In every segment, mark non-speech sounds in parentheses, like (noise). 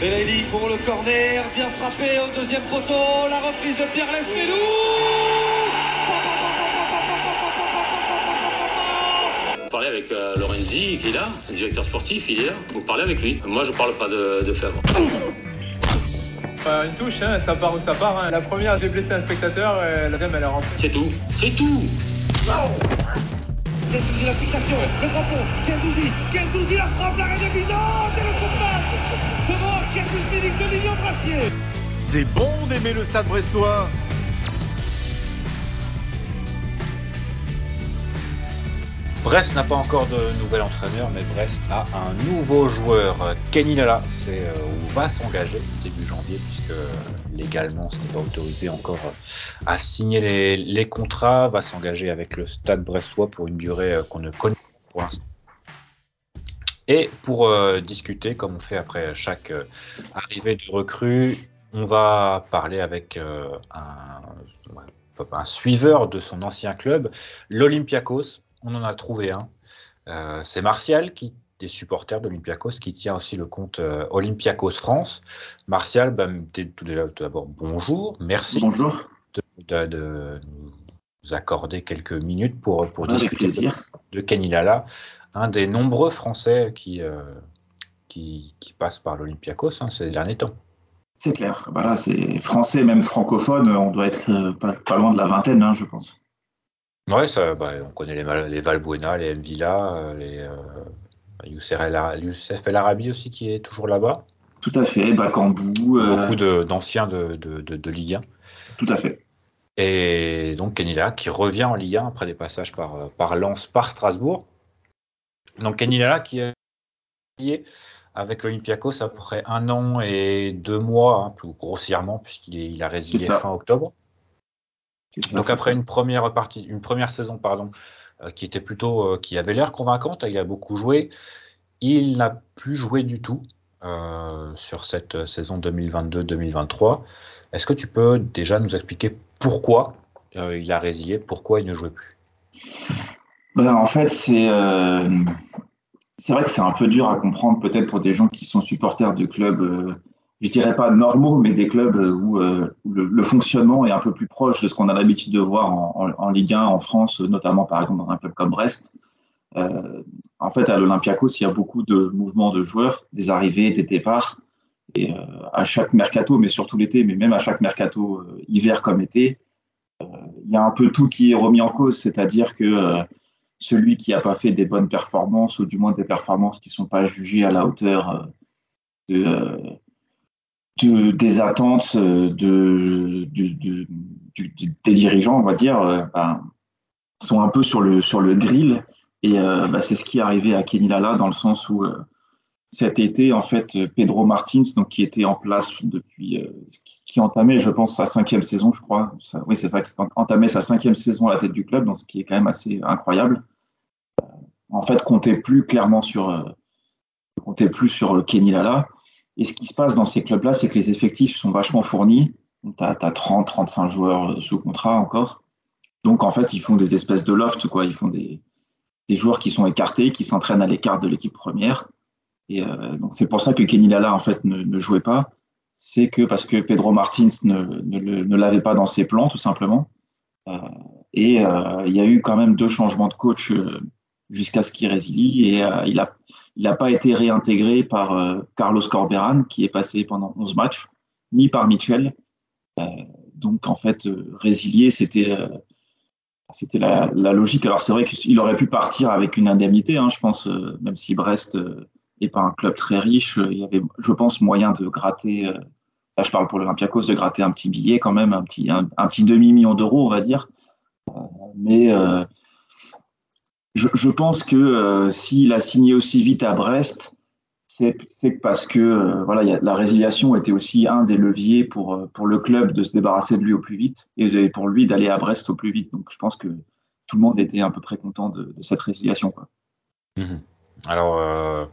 Belaïli pour le corner, bien frappé au deuxième poteau, la reprise de Pierre Lesmelou Vous parlez avec euh, Lorenzi, qui est là, le directeur sportif, il est là. Vous parlez avec lui. Moi, je parle pas de, de Fèvre. Euh, une touche, hein, ça part où ça part. hein. La première, j'ai blessé un spectateur, et la deuxième, elle est rentrée. C'est tout. C'est tout. Gendouzi la fixation, le drapeau, Gendouzi, Gendouzi la frappe, l'arrêt de et le coup de C'est bon d'aimer le stade brestois. Brest n'a pas encore de nouvel entraîneur, mais Brest a un nouveau joueur. Kenny Lala, c'est euh, va s'engager début janvier, puisque légalement ce n'est pas autorisé encore euh, à signer les, les contrats, va s'engager avec le Stade Brestois pour une durée euh, qu'on ne connaît pas pour l'instant. Et pour euh, discuter, comme on fait après chaque euh, arrivée de recrue, on va parler avec euh, un, un suiveur de son ancien club, l'Olympiakos. On en a trouvé un. C'est Martial, qui des supporters d'Olympiakos, qui tient aussi le compte Olympiakos France. Martial, bah, tout d'abord, bonjour, merci Bonjour, de, de- de nous accorder quelques minutes pour, discuter de Kenny Lala, un des nombreux Français qui, euh, qui, qui passent par l'Olympiakos hein, ces derniers temps. C'est clair. Bah là, c'est français, même francophone, on doit être euh, pas, pas loin de la vingtaine, hein, je pense. Ouais, ça, bah, on connaît les, Valbuena, les Mvila, euh, les euh, Youssef El Arabi aussi qui est toujours là-bas. Tout à fait. Bakambou, euh, Beaucoup d'anciens de, de, de, de Ligue 1. tout à fait. Et donc Kenny Lala qui revient en Ligue 1 après des passages par, euh, par Lens, par Strasbourg. Donc Kenny Lala qui est lié avec l'Olympiakos après un an et deux mois, hein, plus grossièrement, puisqu'il il a résilié fin octobre. Ça, Donc après ça. une première partie, une première saison, pardon, euh, qui était plutôt, euh, qui avait l'air convaincante, il a beaucoup joué. Il n'a plus joué du tout euh, sur cette saison 2022-2023. Est-ce que tu peux déjà nous expliquer pourquoi il a résilié, pourquoi il ne jouait plus? Ben, en fait, c'est euh, c'est vrai que c'est un peu dur à comprendre, peut-être pour des gens qui sont supporters de clubs, euh, je dirais pas normaux, mais des clubs euh, où, euh, le, fonctionnement est un peu plus proche de ce qu'on a l'habitude de voir en, en, Ligue 1 en France, notamment par exemple dans un club comme Brest. En fait, à l'Olympiakos, il y a beaucoup de mouvements de joueurs, des arrivées, des départs. Et à chaque mercato, mais surtout l'été, mais même à chaque mercato, hiver comme été, il y a un peu tout qui est remis en cause. C'est-à-dire que celui qui n'a pas fait des bonnes performances, ou du moins des performances qui ne sont pas jugées à la hauteur euh, euh, de- des attentes euh, des dirigeants, on va dire, ben, sont un peu sur le, sur le grill. Et bah, c'est ce qui est arrivé à Kenny Lala dans le sens où cet été, en fait, Pedro Martins, donc qui était en place depuis, euh, qui, entamait, je pense, sa cinquième saison, je crois. Oui, c'est ça, qui entamait sa cinquième saison à la tête du club, donc ce qui est quand même assez incroyable. Euh, En fait, comptait plus clairement sur, euh, comptait plus sur euh, Kenny Lala. Et ce qui se passe dans ces clubs-là, c'est que les effectifs sont vachement fournis. Tu as, 30, 35 joueurs sous contrat encore. Donc, en fait, ils font des espèces de loft, quoi. Ils font des, des joueurs qui sont écartés, qui s'entraînent à l'écart de l'équipe première. Et donc c'est pour ça que Kenny Lala en fait ne jouait pas. C'est que parce que Pedro Martins ne, ne, l'avait pas dans ses plans tout simplement. Euh, et euh, il y a eu quand même deux changements de coach euh, jusqu'à ce qu'il résilie et il a il n'a pas été réintégré par Carlos Corberan qui est passé pendant 11 matchs, ni par Mitchell. Donc en fait résilier c'était c'était la, logique. Alors c'est vrai qu'il aurait pu partir avec une indemnité, hein, je pense, même si Brest n'est pas un club très riche, il y avait, je pense, moyen de gratter. Là, je parle pour l'Olympiakos, de gratter un petit billet quand même, un petit, un, un petit demi million d'euros, on va dire. Euh, mais euh, je, pense que euh, s'il a signé aussi vite à Brest, c'est parce que voilà, la résiliation était aussi un des leviers pour, pour le club de se débarrasser de lui au plus vite et pour lui d'aller à Brest au plus vite. Donc je pense que tout le monde était à peu près content de, cette résiliation. Mhm. Alors,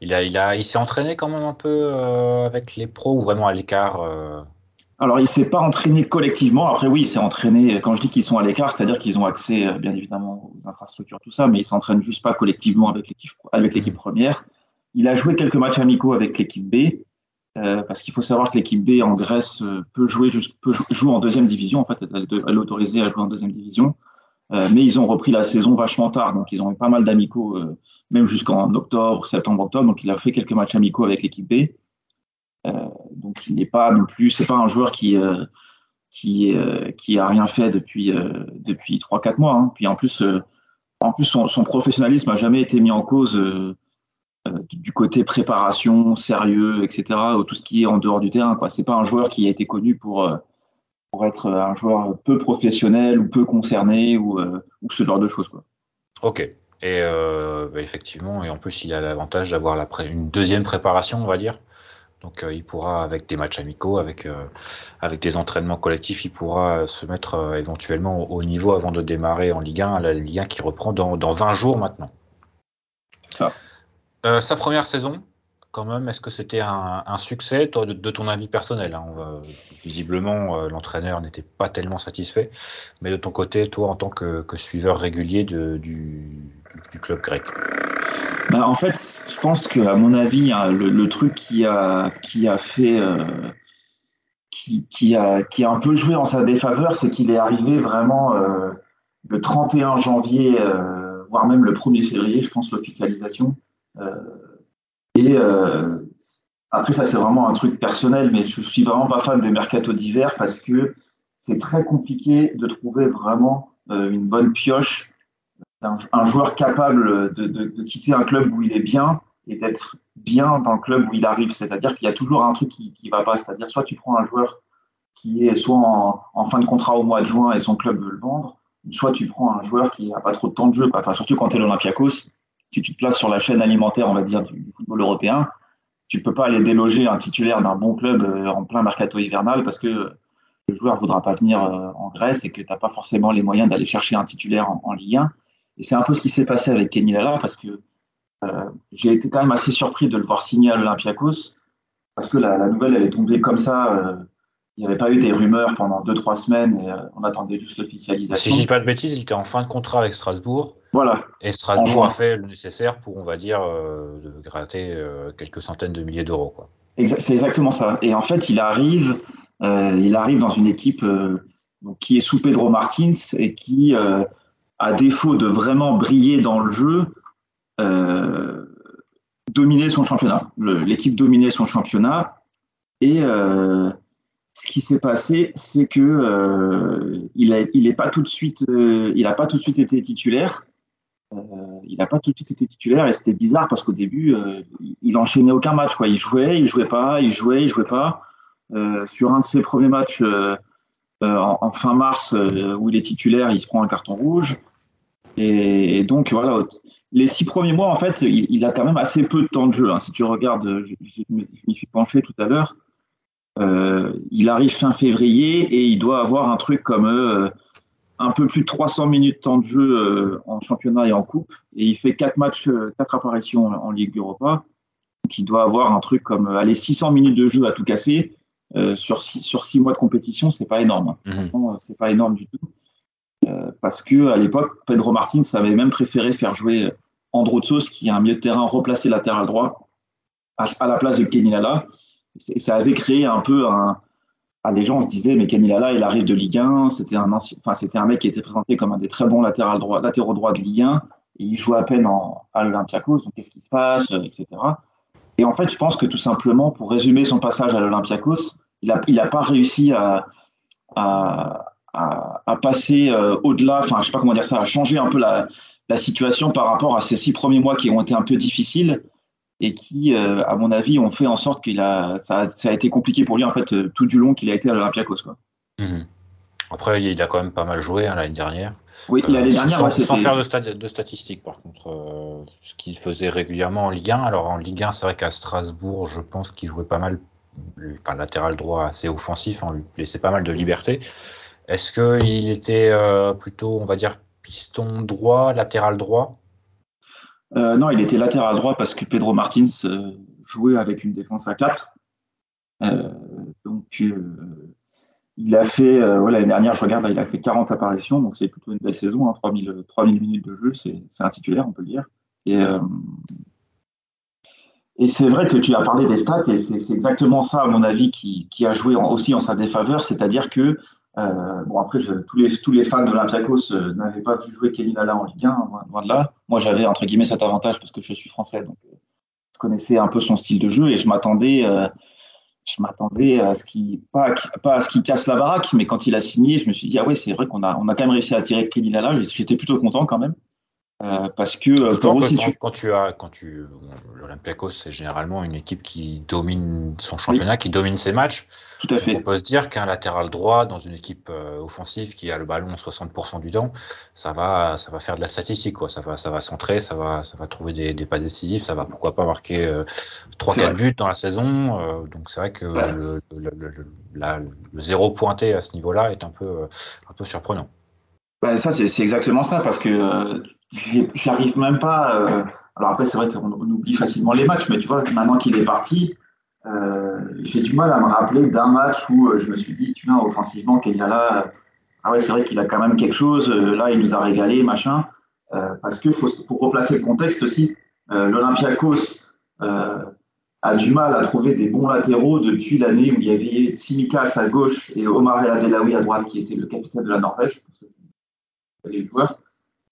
il a, il a, il s'est entraîné quand même un peu euh, avec les pros ou vraiment à l'écart. euh, Alors, il s'est pas entraîné collectivement. Après, oui, il s'est entraîné. Quand je dis qu'ils sont à l'écart, c'est-à-dire qu'ils ont accès, euh, bien évidemment, aux infrastructures, tout ça, mais ils s'entraînent juste pas collectivement avec l'équipe, avec l'équipe première. Il a joué quelques matchs amicaux avec l'équipe B. Euh, parce qu'il faut savoir que l'équipe B en Grèce peut jouer, peut jouer en deuxième division. En fait, elle est autorisée à jouer en deuxième division. Euh, mais ils ont repris la saison vachement tard, donc ils ont eu pas mal d'amicaux, euh, même jusqu'en octobre, septembre, octobre. Donc il a fait quelques matchs amicaux avec l'équipe B. Euh, donc il n'est pas non plus, c'est pas un joueur qui qui qui a rien fait depuis depuis trois quatre mois. Hein. Puis en plus en plus son, professionnalisme a jamais été mis en cause du côté préparation, sérieux, etc. Ou tout ce qui est en dehors du terrain. Quoi, c'est pas un joueur qui a été connu pour pour être un joueur peu professionnel ou peu concerné ou, euh, ou ce genre de choses. Quoi. Ok. Et euh, bah, effectivement, et en plus, il a l'avantage d'avoir une deuxième préparation, on va dire. Donc, euh, il pourra, avec des matchs amicaux, avec, avec des entraînements collectifs, il pourra se mettre éventuellement au niveau avant de démarrer en Ligue 1, la Ligue 1 qui reprend dans, dans 20 jours maintenant. Ça. sa première saison, quand même, est-ce que c'était un, succès, toi, de, ton avis personnel hein, Visiblement, euh, l'entraîneur n'était pas tellement satisfait, mais de ton côté, toi, en tant que, suiveur régulier du, club grec? Bah, En fait, je pense qu'à mon avis, hein, le, truc qui a, fait. Euh, qui, a, qui a un peu joué en sa défaveur, c'est qu'il est arrivé vraiment euh, le 31 janvier, voire même le 1er février, je pense, l'officialisation. Et euh, après, ça, c'est vraiment un truc personnel, mais je suis vraiment pas fan des mercato d'hiver parce que c'est très compliqué de trouver vraiment euh, une bonne pioche, un, joueur capable de, quitter un club où il est bien et d'être bien dans le club où il arrive. C'est-à-dire qu'il y a toujours un truc qui, qui va pas. C'est-à-dire soit tu prends un joueur qui est soit en, fin de contrat au mois de juin et son club veut le vendre, soit tu prends un joueur qui a pas trop de temps de jeu. Enfin, surtout quand tu es l'Olympiakos, si tu te places sur la chaîne alimentaire, on va dire, du, football européen, tu peux pas aller déloger un titulaire d'un bon club euh, en plein mercato hivernal parce que le joueur voudra pas venir euh, en Grèce et que tu n'as pas forcément les moyens d'aller chercher un titulaire en, Ligue 1. Et c'est un peu ce qui s'est passé avec Kenny Lala parce que euh, j'ai été quand même assez surpris de le voir signer à l'Olympiakos parce que la, nouvelle elle est tombée comme ça n'y avait pas eu des rumeurs pendant 2-3 semaines et euh, on attendait juste l'officialisation. Si je dis pas de bêtises, il était en fin de contrat avec Strasbourg. Voilà. Et Strasbourg a fait le nécessaire pour, on va dire, euh, de gratter euh, quelques centaines de milliers d'euros. C'est exactement ça. Et en fait, il arrive, il arrive dans une équipe qui est sous Pedro Martins et qui, à défaut de vraiment briller dans le jeu, dominait son championnat. L'équipe dominait son championnat et ce qui s'est passé, c'est que euh, il a, il pas tout de suite, euh, il a pas tout de suite été titulaire. Euh, il n'a pas tout de suite été titulaire et c'était bizarre parce qu'au début, euh, il enchaînait aucun match. Quoi. Il jouait, il jouait pas, il jouait, il jouait pas. Euh, sur un de ses premiers matchs en, en, fin mars où il est titulaire, il se prend un carton rouge. Et, et donc voilà, les six premiers mois, en fait, il, il, a quand même assez peu de temps de jeu. Hein. Si tu regardes, je, je, je m'y suis penché tout à l'heure. Euh, il arrive fin février et il doit avoir un truc comme euh, un peu plus de 300 minutes de temps de jeu euh, en championnat et en coupe. Et il fait quatre matchs, quatre apparitions en Ligue Europa. Donc il doit avoir un truc comme allez 600 minutes de jeu à tout casser. sur, six, sur six mois de compétition, c'est pas énorme. Mmh. C'est pas énorme du tout. parce que à l'époque, Pedro Martins avait même préféré faire jouer Androtsos, qui est un milieu de terrain replacé latéral droit, à, à la place de Kenny Lala ça avait créé un peu un. Ah, les gens se disaient, mais Camille Lala, il arrive de Ligue 1. C'était un, ancien, enfin, c'était un mec qui était présenté comme un des très bons latéraux droits, latéraux droits de Ligue 1. Et il joue à peine en, à l'Olympiakos. Donc, qu'est-ce qui se passe, etc. Et en fait, je pense que tout simplement, pour résumer son passage à l'Olympiakos, il n'a a pas réussi à, à, passer euh, au-delà, enfin, je sais pas comment dire ça, à changer un peu la, la situation par rapport à ces six premiers mois qui ont été un peu difficiles et qui, euh, à mon avis, ont fait en sorte qu'il a, ça, ça, a été compliqué pour lui en fait euh, tout du long qu'il a été à l'Olympiakos. Quoi. Mmh. Après, il a quand même pas mal joué hein, l'année dernière. Oui, l'année euh, dernière, sans, sans faire de, de, statistiques, par contre, euh, ce qu'il faisait régulièrement en Ligue 1. Alors en Ligue 1, c'est vrai qu'à Strasbourg, je pense qu'il jouait pas mal, enfin latéral droit assez offensif, on lui laissait pas mal de liberté. Est-ce qu'il était plutôt, on va dire, piston droit, latéral droit? Euh, non, il était latéral droit parce que Pedro Martins euh, jouait avec une défense à 4. Euh, donc, il a fait, euh, l'année dernière, je regarde, il a fait 40 apparitions, donc c'est plutôt une belle saison, hein, 3000, 3000 minutes de jeu, c'est un titulaire, on peut le dire. Et, c'est vrai que tu as parlé des stats, et c'est exactement ça, à mon avis, qui, qui a joué aussi en sa défaveur, c'est-à-dire que, euh, bon, après, tous, les, fans de l'Olympiakos euh, n'avaient pas vu jouer Kenny Lala en Ligue 1, loin, de là. Moi, j'avais, entre guillemets, cet avantage parce que je suis français, donc je connaissais un peu son style de jeu, et je m'attendais, euh, je m'attendais à ce qu'il, pas à ce qu'il casse la baraque, mais quand il a signé, je me suis dit, ah ouais, c'est vrai qu'on a, on a quand même réussi à attirer Kenny Lala, j'étais plutôt content quand même. Euh, parce que euh, quand, aussi tu... quand, tu as quand tu l'Olympiakos c'est généralement une équipe qui domine son championnat, qui domine ses matchs. Tout à fait. On peut se dire qu'un latéral droit dans une équipe euh, offensive qui a le ballon 60% du temps, ça va ça va faire de la statistique quoi. Ça va ça va centrer, ça va ça va trouver des, des passes décisives, ça va pourquoi pas marquer trois 4 buts dans la saison. donc c'est vrai que le, le, le, le, zéro pointé à ce niveau-là est un peu un peu surprenant. Bah, ça c'est exactement ça parce que j'arrive même pas. Euh, alors après, c'est vrai qu'on oublie facilement les matchs, mais tu vois, maintenant qu'il est parti, euh, j'ai du mal à me rappeler d'un match où euh, je me suis dit, tu vois, offensivement, qu'il y a là, ah ouais, c'est vrai qu'il a quand même quelque chose. là, il nous a régalé, machin. parce que faut, pour replacer le contexte aussi, l'Olympiakos a du mal à trouver des bons latéraux depuis l'année où il y avait Simikas à gauche et Omar El à droite, qui était le capitaine de la Norvège, les joueurs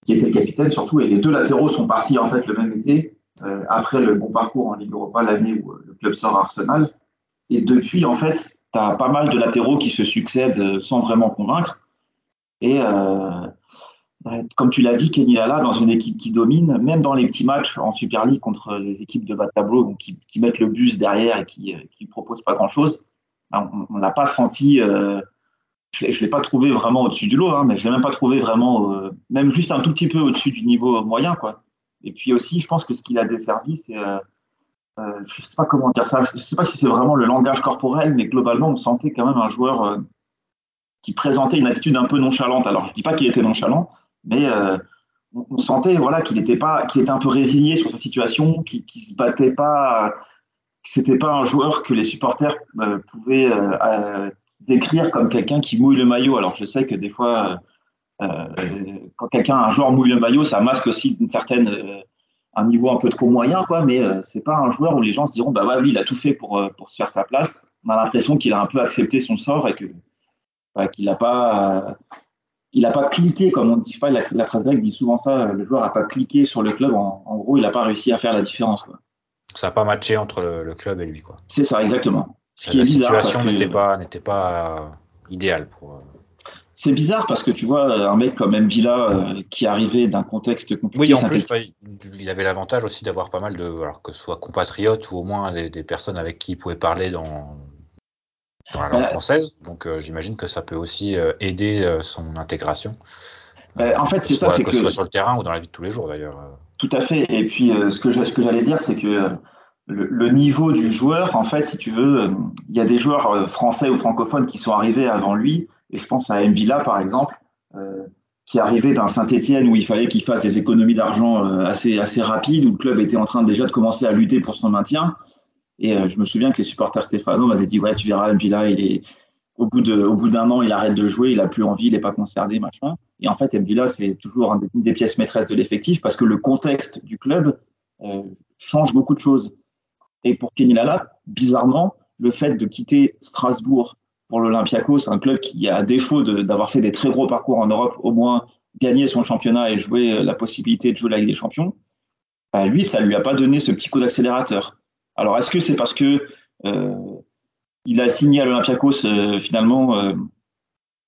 qui était le capitaine surtout, et les deux latéraux sont partis en fait le même été, euh, après le bon parcours en Ligue Europa, l'année où euh, le club sort Arsenal. Et depuis, en fait, tu as pas mal de latéraux qui se succèdent euh, sans vraiment convaincre. Et euh, comme tu l'as dit, Kenny Lala, dans une équipe qui domine, même dans les petits matchs en Super League contre les équipes de bas de tableau qui, qui, mettent le bus derrière et qui ne proposent pas grand-chose, ben, on n'a pas senti euh, je ne l'ai pas trouvé vraiment au-dessus du lot, hein, mais je l'ai même pas trouvé vraiment, euh, même juste un tout petit peu au-dessus du niveau moyen, quoi. Et puis aussi, je pense que ce qu'il a desservi, c'est, euh, euh, je sais pas comment dire ça, je sais pas si c'est vraiment le langage corporel, mais globalement, on sentait quand même un joueur qui présentait une attitude un peu nonchalante. Alors, je dis pas qu'il était nonchalant, mais on, sentait, voilà, qu'il était pas, qu'il était un peu résigné sur sa situation, qu'il, qu'il se battait pas, que c'était pas un joueur que les supporters pouvaient décrire comme quelqu'un qui mouille le maillot. Alors je sais que des fois, euh, euh, quand quelqu'un, un joueur mouille le maillot, ça masque aussi d'une certaine euh, un niveau un peu trop moyen, quoi. Mais euh, c'est pas un joueur où les gens se diront, bah ouais, lui, il a tout fait pour pour se faire sa place. On a l'impression qu'il a un peu accepté son sort et que bah, qu'il n'a pas il a pas cliqué, comme on dit, pas, la, la presse grecque dit souvent ça, le joueur a pas cliqué sur le club, en, en gros, il n'a pas réussi à faire la différence. Quoi. Ça n'a pas matché entre le, le, club et lui. quoi. C'est ça, exactement. Ce qui la est bizarre. La situation n'était pas, n'était pas idéale pour. C'est bizarre parce que tu vois, un mec comme Mbila euh, qui arrivait d'un contexte compliqué. Oui, en plus, il avait l'avantage aussi d'avoir pas mal de, alors que ce soit compatriotes ou au moins des, des personnes avec qui il pouvait parler dans, dans la langue bah, française. Donc euh, j'imagine que ça peut aussi euh, aider euh, son intégration. Bah, en fait, c'est ça, c'est que, que ce soit sur le terrain ou dans la vie de tous les jours d'ailleurs. Tout à fait. Et puis ce que j'allais dire, c'est que le, le, niveau du joueur, en fait, si tu veux, il y a des joueurs français ou francophones qui sont arrivés avant lui et je pense à Mbila, par exemple, euh, qui arrivait d'un Saint-Etienne où il fallait qu'il fasse des économies d'argent euh, assez, assez rapides, où le club était en train déjà de commencer à lutter pour son maintien. Et euh, je me souviens que les supporters Stéphano m'avaient dit Ouais, tu verras, Mbila, il est, au bout de, au bout d'un an, il arrête de jouer, il a plus envie, il n'est pas concerné, machin. Et en fait, Mbila, c'est toujours une des pièces maîtresses de l'effectif parce que le contexte du club euh, change beaucoup de choses. Et pour Kenny Lala, bizarrement, le fait de quitter Strasbourg pour l'Olympiakos, un club qui, à défaut d'avoir fait des très gros parcours en Europe, au moins gagné son championnat et jouer euh, la possibilité de jouer la Ligue des Champions, bah lui, ça lui a pas donné ce petit coup d'accélérateur. Alors, est-ce que c'est parce que euh, il a signé à l'Olympiakos euh, finalement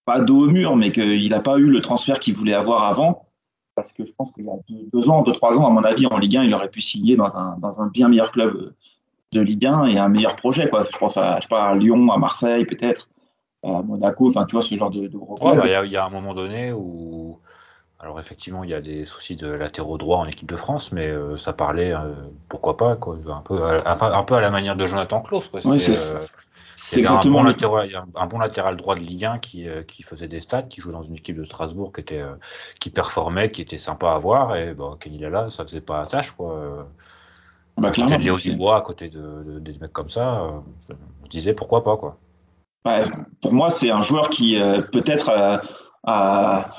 pas dos au mur, mais qu'il n'a pas eu le transfert qu'il voulait avoir avant? Parce que je pense qu'il y a deux, deux, ans, deux, trois ans, à mon avis, en Ligue 1, il aurait pu signer dans un, dans un bien meilleur club de Ligue 1 et un meilleur projet. Quoi. Je pense à, je sais pas, à Lyon, à Marseille, peut-être à Monaco, enfin tu vois ce genre de, de gros clubs. Il ouais, bah, y, y, a un moment donné où, alors effectivement il y a des soucis de latéraux droits en équipe de France, mais euh, ça parlait, euh, pourquoi pas, quoi, un peu, à, un peu à la manière de Jonathan Klaus. Quoi. Oui, c'est euh, exactement un bon, latéral, un bon latéral droit de Ligue 1 qui, euh, qui faisait des stats, qui jouait dans une équipe de Strasbourg qui était, qui performait, qui était sympa à voir, et bon, Kenny Lala, ça faisait pas tâche, quoi. Bah, de Léo Dubois, à côté de, de, des mecs comme ça, on se disait pourquoi pas, quoi. Ouais, pour moi, c'est un joueur qui euh, peut-être a, a,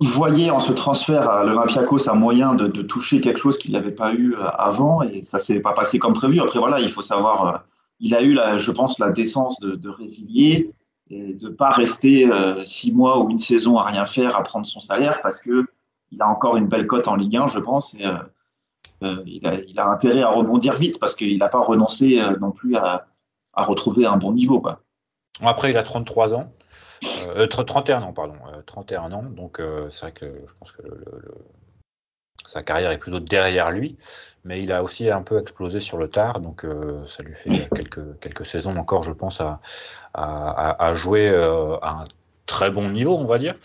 voyait en ce transfert à l'Olympiakos un moyen de, de toucher quelque chose qu'il n'avait pas eu avant et ça s'est pas passé comme prévu. Après voilà, il faut savoir, il a eu la, je pense la décence de, de résilier et de pas rester six mois ou une saison à rien faire à prendre son salaire parce que il a encore une belle cote en Ligue 1, je pense. Et, euh, il, a, il, a, intérêt à rebondir vite parce qu'il n'a pas renoncé euh, non plus à, retrouver un bon niveau. Après, il a 33 ans. Euh, 31 ans, pardon. 31 ans. Donc, euh, c'est vrai que je pense que sa carrière est plutôt derrière lui. Mais il a aussi un peu explosé sur le tard. Donc, euh, ça lui fait quelques, quelques saisons encore, je pense, à jouer à un très bon niveau, on va dire.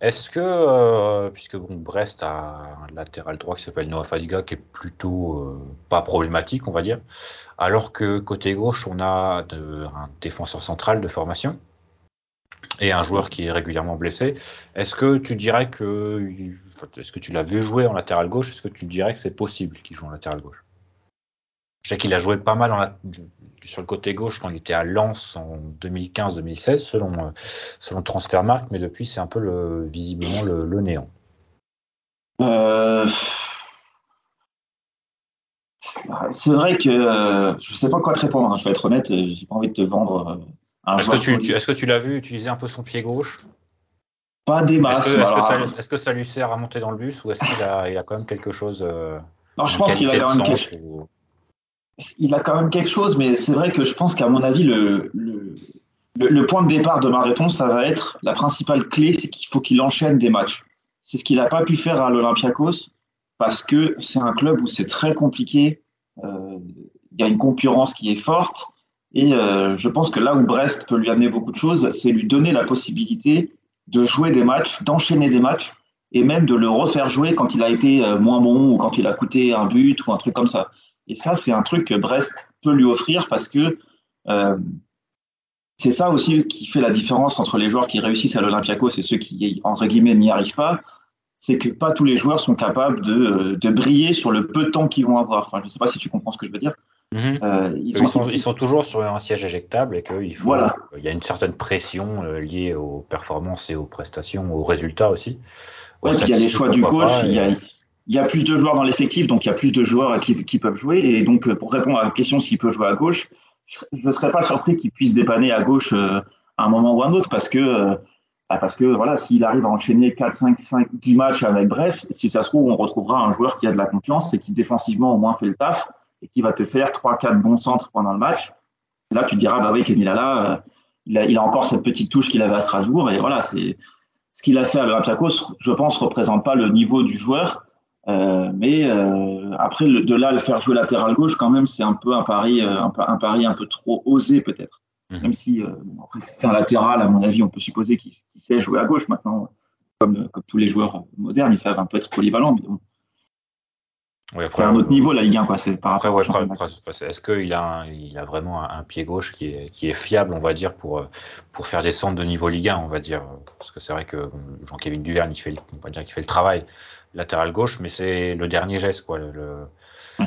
Est-ce que, euh, puisque bon, Brest a un latéral droit qui s'appelle Noah Fadiga, qui est plutôt euh, pas problématique, on va dire, alors que côté gauche, on a un défenseur central de formation et un joueur qui est régulièrement blessé. Est-ce que tu dirais que, est-ce que tu l'as vu jouer en latéral gauche? Est-ce que tu dirais que c'est possible qu'il joue en latéral gauche? Je sais qu'il a joué pas mal en la, sur le côté gauche quand il était à Lens en 2015-2016 selon euh, selon Transfermarkt, mais depuis c'est un peu le, visiblement le, le néant. Euh... C'est vrai que euh, je sais pas quoi te répondre. Hein, je vais être honnête, j'ai pas envie de te vendre. Euh, est-ce que tu, tu est-ce que tu l'as vu utiliser un peu son pied gauche? Pas des masses. Est-ce que, est que, est que, ça lui sert à monter dans le bus ou est-ce qu'il a, il a quand même quelque chose Non, je pense qu'il a quand même quelque... ou il a quand même quelque chose, mais c'est vrai que je pense qu'à mon avis, le, le, point de départ de ma réponse, ça va être la principale clé, c'est qu'il faut qu'il enchaîne des matchs. C'est ce qu'il n'a pas pu faire à l'Olympiakos parce que c'est un club où c'est très compliqué. Euh, il y a une concurrence qui est forte. Et euh, je pense que là où Brest peut lui amener beaucoup de choses, c'est lui donner la possibilité de jouer des matchs, d'enchaîner des matchs et même de le refaire jouer quand il a été euh, moins bon ou quand il a coûté un but ou un truc comme ça. Et ça, c'est un truc que Brest peut lui offrir parce que euh, c'est ça aussi qui fait la différence entre les joueurs qui réussissent à l'Olympiakos et ceux qui, entre guillemets, n'y arrivent pas. C'est que pas tous les joueurs sont capables de, de briller sur le peu de temps qu'ils vont avoir. Enfin, je ne sais pas si tu comprends ce que je veux dire. Mmh. Euh, ils, ils, sont, ils, sont, toujours sur un siège éjectable et qu'il faut, voilà. il y a une certaine pression euh, liée aux performances et aux prestations, aux résultats aussi. Ouais, il y a les choix du coach, pas, il y a, il y a plus de joueurs dans l'effectif, donc il y a plus de joueurs qui, peuvent jouer. Et donc, euh, pour répondre à la question s'il peut jouer à gauche, je ne serais pas surpris qu'il puisse dépanner à gauche euh, à un moment ou à un autre, parce que, euh, bah parce que voilà, s'il arrive à enchaîner 4, 5, 5, 10 matchs avec Brest, si ça se trouve, on retrouvera un joueur qui a de la confiance et qui défensivement au moins fait le taf et qui va te faire 3, 4 bons centres pendant le match. là, tu te diras, bah oui, Kenny Lala, il a, encore cette petite touche qu'il avait à Strasbourg. Et voilà, c'est ce qu'il a fait à l'Olympiakos, je pense, représente pas le niveau du joueur. Euh, mais euh, après, le, de là, le faire jouer latéral gauche, quand même, c'est un peu un pari, euh, un, un, pari un peu trop osé, peut-être. Mmh. Même si, bon, après, c'est un latéral, à mon avis, on peut supposer qu'il qu sait jouer à gauche maintenant. Comme, comme tous les joueurs modernes, ils savent un peu être polyvalents, mais bon. Oui, c'est un autre niveau la Ligue 1 quoi. C'est par ouais, après est-ce qu'il a, un, il a vraiment un, un, pied gauche qui est, qui est fiable, on va dire, pour pour faire des centres de niveau Ligue 1, on va dire, parce que c'est vrai que Jean-Kévin Duverne, il fait, on va dire qu'il fait le travail latéral gauche, mais c'est le dernier geste, quoi. Le, le euh,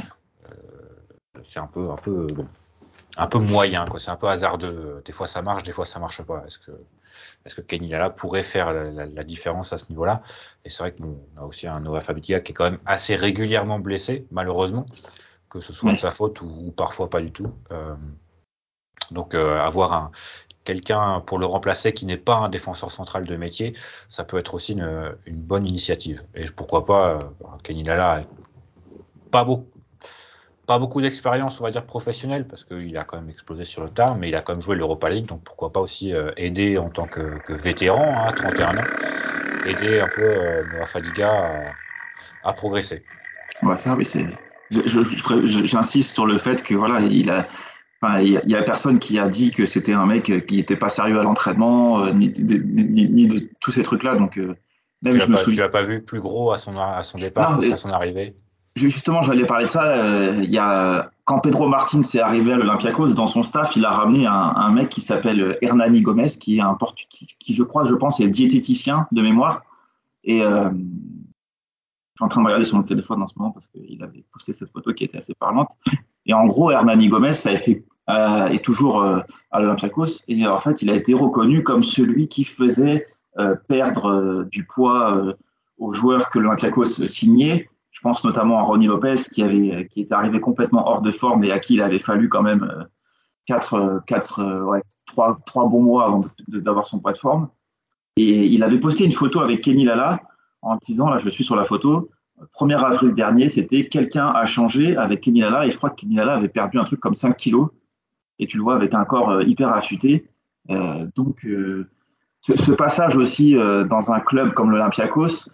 c'est un peu, un peu, bon, un peu moyen, quoi. C'est un peu hasardeux. Des fois ça marche, des fois ça marche pas. Est-ce que, est-ce que Kenny Lala pourrait faire la, la, la différence à ce niveau-là? Et c'est vrai qu'on a aussi un Noah Fabitia qui est quand même assez régulièrement blessé, malheureusement, que ce soit de sa faute ou, ou, parfois pas du tout. Euh, donc euh, avoir un quelqu'un pour le remplacer qui n'est pas un défenseur central de métier, ça peut être aussi une, bonne initiative. Et pourquoi pas, euh, Kenny Lala, pas beaucoup, pas beaucoup d'expérience, on va dire professionnelle, parce qu'il a quand même explosé sur le tard, mais il a quand même joué l'Europa League, donc pourquoi pas aussi euh, aider en tant que, vétéran, hein, 31 ans, aider un peu euh, Fadiga à, à, progresser. Ça, oui, c'est. J'insiste sur le fait que voilà, il a, Enfin, il y, a personne qui a dit que c'était un mec qui n'était pas sérieux à l'entraînement, euh, ni, ni, ni, de tous ces trucs-là. Donc, euh, même tu je me souviens. Tu l'as pas vu plus gros à son, à son départ, non, à son arrivée? Justement, j'allais parler de ça. Euh, y a quand Pedro Martin s'est arrivé à l'Olympiakos, dans son staff, il a ramené un, un mec qui s'appelle Hernani Gomez, qui est un portugais, qui, qui, je crois, je pense, est diététicien de mémoire. Et euh, je suis en train de regarder sur mon téléphone en ce moment parce qu'il avait posté cette photo qui était assez parlante. Et en gros, Hernani Gomez, ça a été euh, est toujours euh, à l'Olympiakos. Et en fait, il a été reconnu comme celui qui faisait euh, perdre du poids aux joueurs que l'Olympiakos signait. Je pense notamment à Ronnie Lopez qui avait qui était arrivé complètement hors de forme et à qui il avait fallu quand même euh, quatre, quatre, ouais, trois, trois bons mois avant d'avoir son poids de forme. Et il avait posté une photo avec Kenny Lala en disant, là je suis sur la photo, 1er avril dernier, c'était quelqu'un a changé avec Kenny Lala et je crois que Kenny Lala avait perdu un truc comme 5 kilos et tu le vois avec un corps euh, hyper affûté. Euh, donc euh, ce, passage aussi dans un club comme l'Olympiakos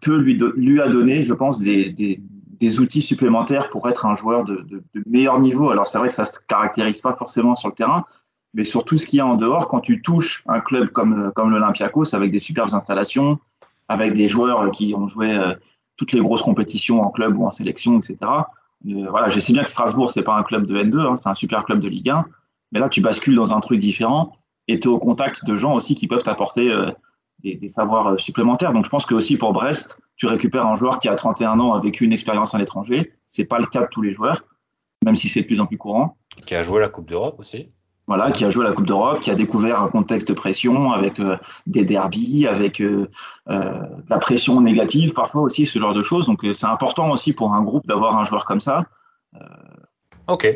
peut lui, lui a donné, je pense, des, outils supplémentaires pour être un joueur de, meilleur niveau. Alors c'est vrai que ça se caractérise pas forcément sur le terrain, mais sur tout ce qu'il y a en dehors, quand tu touches un club comme, l'Olympiakos avec des superbes installations, avec des joueurs qui ont joué toutes les grosses compétitions en club ou en sélection, etc. Euh, voilà, je sais bien que Strasbourg, c'est pas un club de N2, hein, c'est un super club de Ligue 1, mais là, tu bascules dans un truc différent et tu es au contact de gens aussi qui peuvent t'apporter euh, des, savoirs supplémentaires. Donc, je pense que aussi pour Brest, tu récupères un joueur qui a 31 ans, a vécu une expérience à l'étranger. C'est pas le cas de tous les joueurs, même si c'est de plus en plus courant. Qui a joué la Coupe d'Europe aussi voilà, qui a joué à la Coupe d'Europe, qui a découvert un contexte de pression avec euh, des derbies, avec euh, euh, de la pression négative parfois aussi, ce genre de choses. Donc c'est important aussi pour un groupe d'avoir un joueur comme ça. Ok.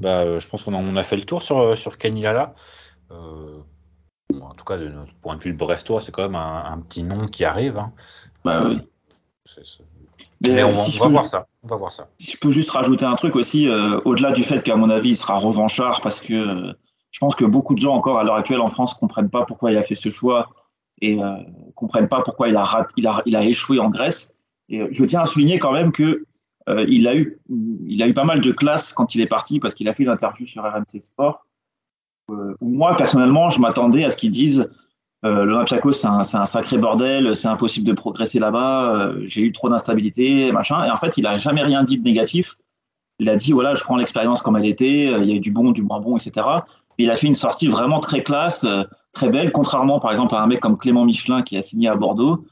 Bah, je pense qu'on a, on a, fait le tour sur, sur Kenny Lala. Bon, en tout cas, de notre point de vue de brestois, c'est quand même un, un, petit nom qui arrive. Hein. Bah oui. C'est, c'est... Mais, Mais on, si on, va voir ça. on va voir ça. Si je peux juste rajouter un truc aussi, euh, au-delà du fait qu'à mon avis, il sera revanchard, parce que euh, je pense que beaucoup de gens encore à l'heure actuelle en France comprennent pas pourquoi il a fait ce choix et euh, comprennent pas pourquoi il a, rat, il a, il a échoué en Grèce. Et euh, je tiens à souligner quand même que il a eu, il a eu pas mal de classe quand il est parti, parce qu'il a fait une interview sur RMC Sport. Où moi personnellement, je m'attendais à ce qu'ils disent euh, L'Olympiakos, c'est un, sacré bordel, c'est impossible de progresser là-bas, euh, j'ai eu trop d'instabilité, machin. Et en fait, il a jamais rien dit de négatif. Il a dit, voilà, je prends l'expérience comme elle était, euh, il y a eu du bon, du moins bon, etc. Et il a fait une sortie vraiment très classe, très belle, contrairement par exemple à un mec comme Clément Michelin qui a signé à Bordeaux,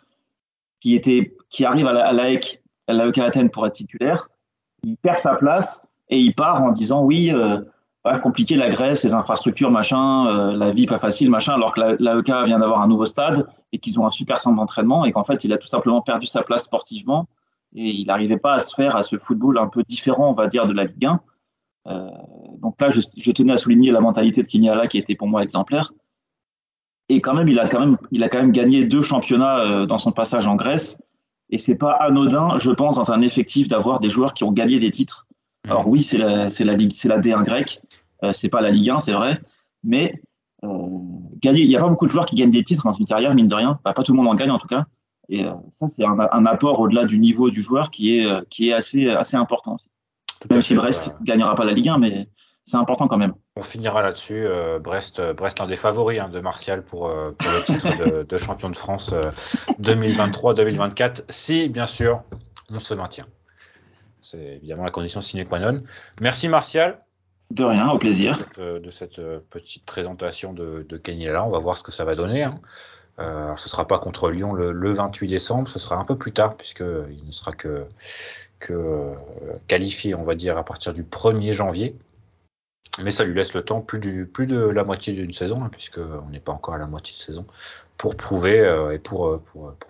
qui, était, qui arrive à la, à l'AEC, à Athènes pour être titulaire, il perd sa place et il part en disant, oui, euh, ouais, compliqué la Grèce, les infrastructures, machin, euh, la vie pas facile, machin, alors que l'AEK la vient d'avoir un nouveau stade et qu'ils ont un super centre d'entraînement et qu'en fait il a tout simplement perdu sa place sportivement et il n'arrivait pas à se faire à ce football un peu différent, on va dire, de la Ligue 1. Euh, donc là, je, je, tenais à souligner la mentalité de Kinyala qui était pour moi exemplaire. Et quand même, il a quand même, il a quand même gagné deux championnats euh, dans son passage en Grèce. Et c'est pas anodin, je pense, dans un effectif d'avoir des joueurs qui ont gagné des titres. Alors oui, c'est la, c'est la ligue, c'est la D1 grecque, c'est pas la Ligue 1, c'est vrai, mais euh, gagner, il n'y a pas beaucoup de joueurs qui gagnent des titres dans une carrière, mine de rien. Bah, pas tout le monde en gagne en tout cas. Et euh, ça, c'est un, un, apport au-delà du niveau du joueur qui est, qui est assez, assez important aussi. Tout même si Brest ne gagnera pas la Ligue 1, mais c'est important quand même. On finira là-dessus. Euh, Brest, Brest, un des favoris hein, de Martial pour, euh, pour le titre de, (laughs) de, champion de France euh, 2023-2024, si bien sûr on se maintient. C'est évidemment la condition sine qua non. Merci Martial. De rien, au plaisir. De cette, de cette petite présentation de, de on va voir ce que ça va donner. Hein. Euh, ce sera pas contre Lyon le, le, 28 décembre, ce sera un peu plus tard puisque il ne sera que, euh, qualifié, on va dire, à partir du 1er janvier. Mais ça lui laisse le temps plus, de la moitié d'une saison, hein, puisque on n'est pas encore à la moitié de saison, pour prouver euh, et pour,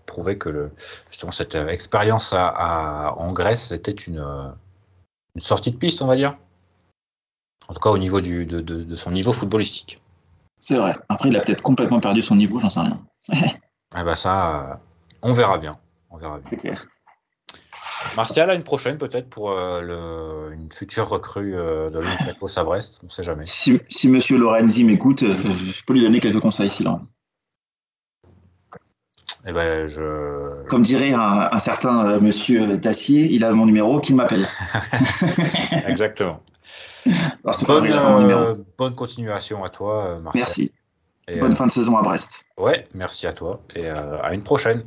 prouver que justement cette expérience en Grèce était une sortie de piste, on va dire. En tout cas au niveau du, de, de, de son niveau footballistique. C'est vrai. Après, il a peut-être complètement perdu son niveau, j'en sais rien. ah (laughs) bah ça, on verra bien. On verra bien. C'est clair. Martial, à une prochaine peut-être pour euh, le, une future recrue euh, de l'Olympiakos à Brest, on ne sait jamais. Si, si Monsieur Lorenzi m'écoute, euh, je peux lui donner quelques conseils s'il en eh ben, je... Comme dirait un, un certain Monsieur Tassier, il a mon numéro, qu'il m'appelle. (laughs) Exactement. (laughs) Alors, bonne, euh, bonne, continuation à toi, Martial. Merci. Et bonne euh, fin de saison à Brest. Ouais, merci à toi et euh, à une prochaine.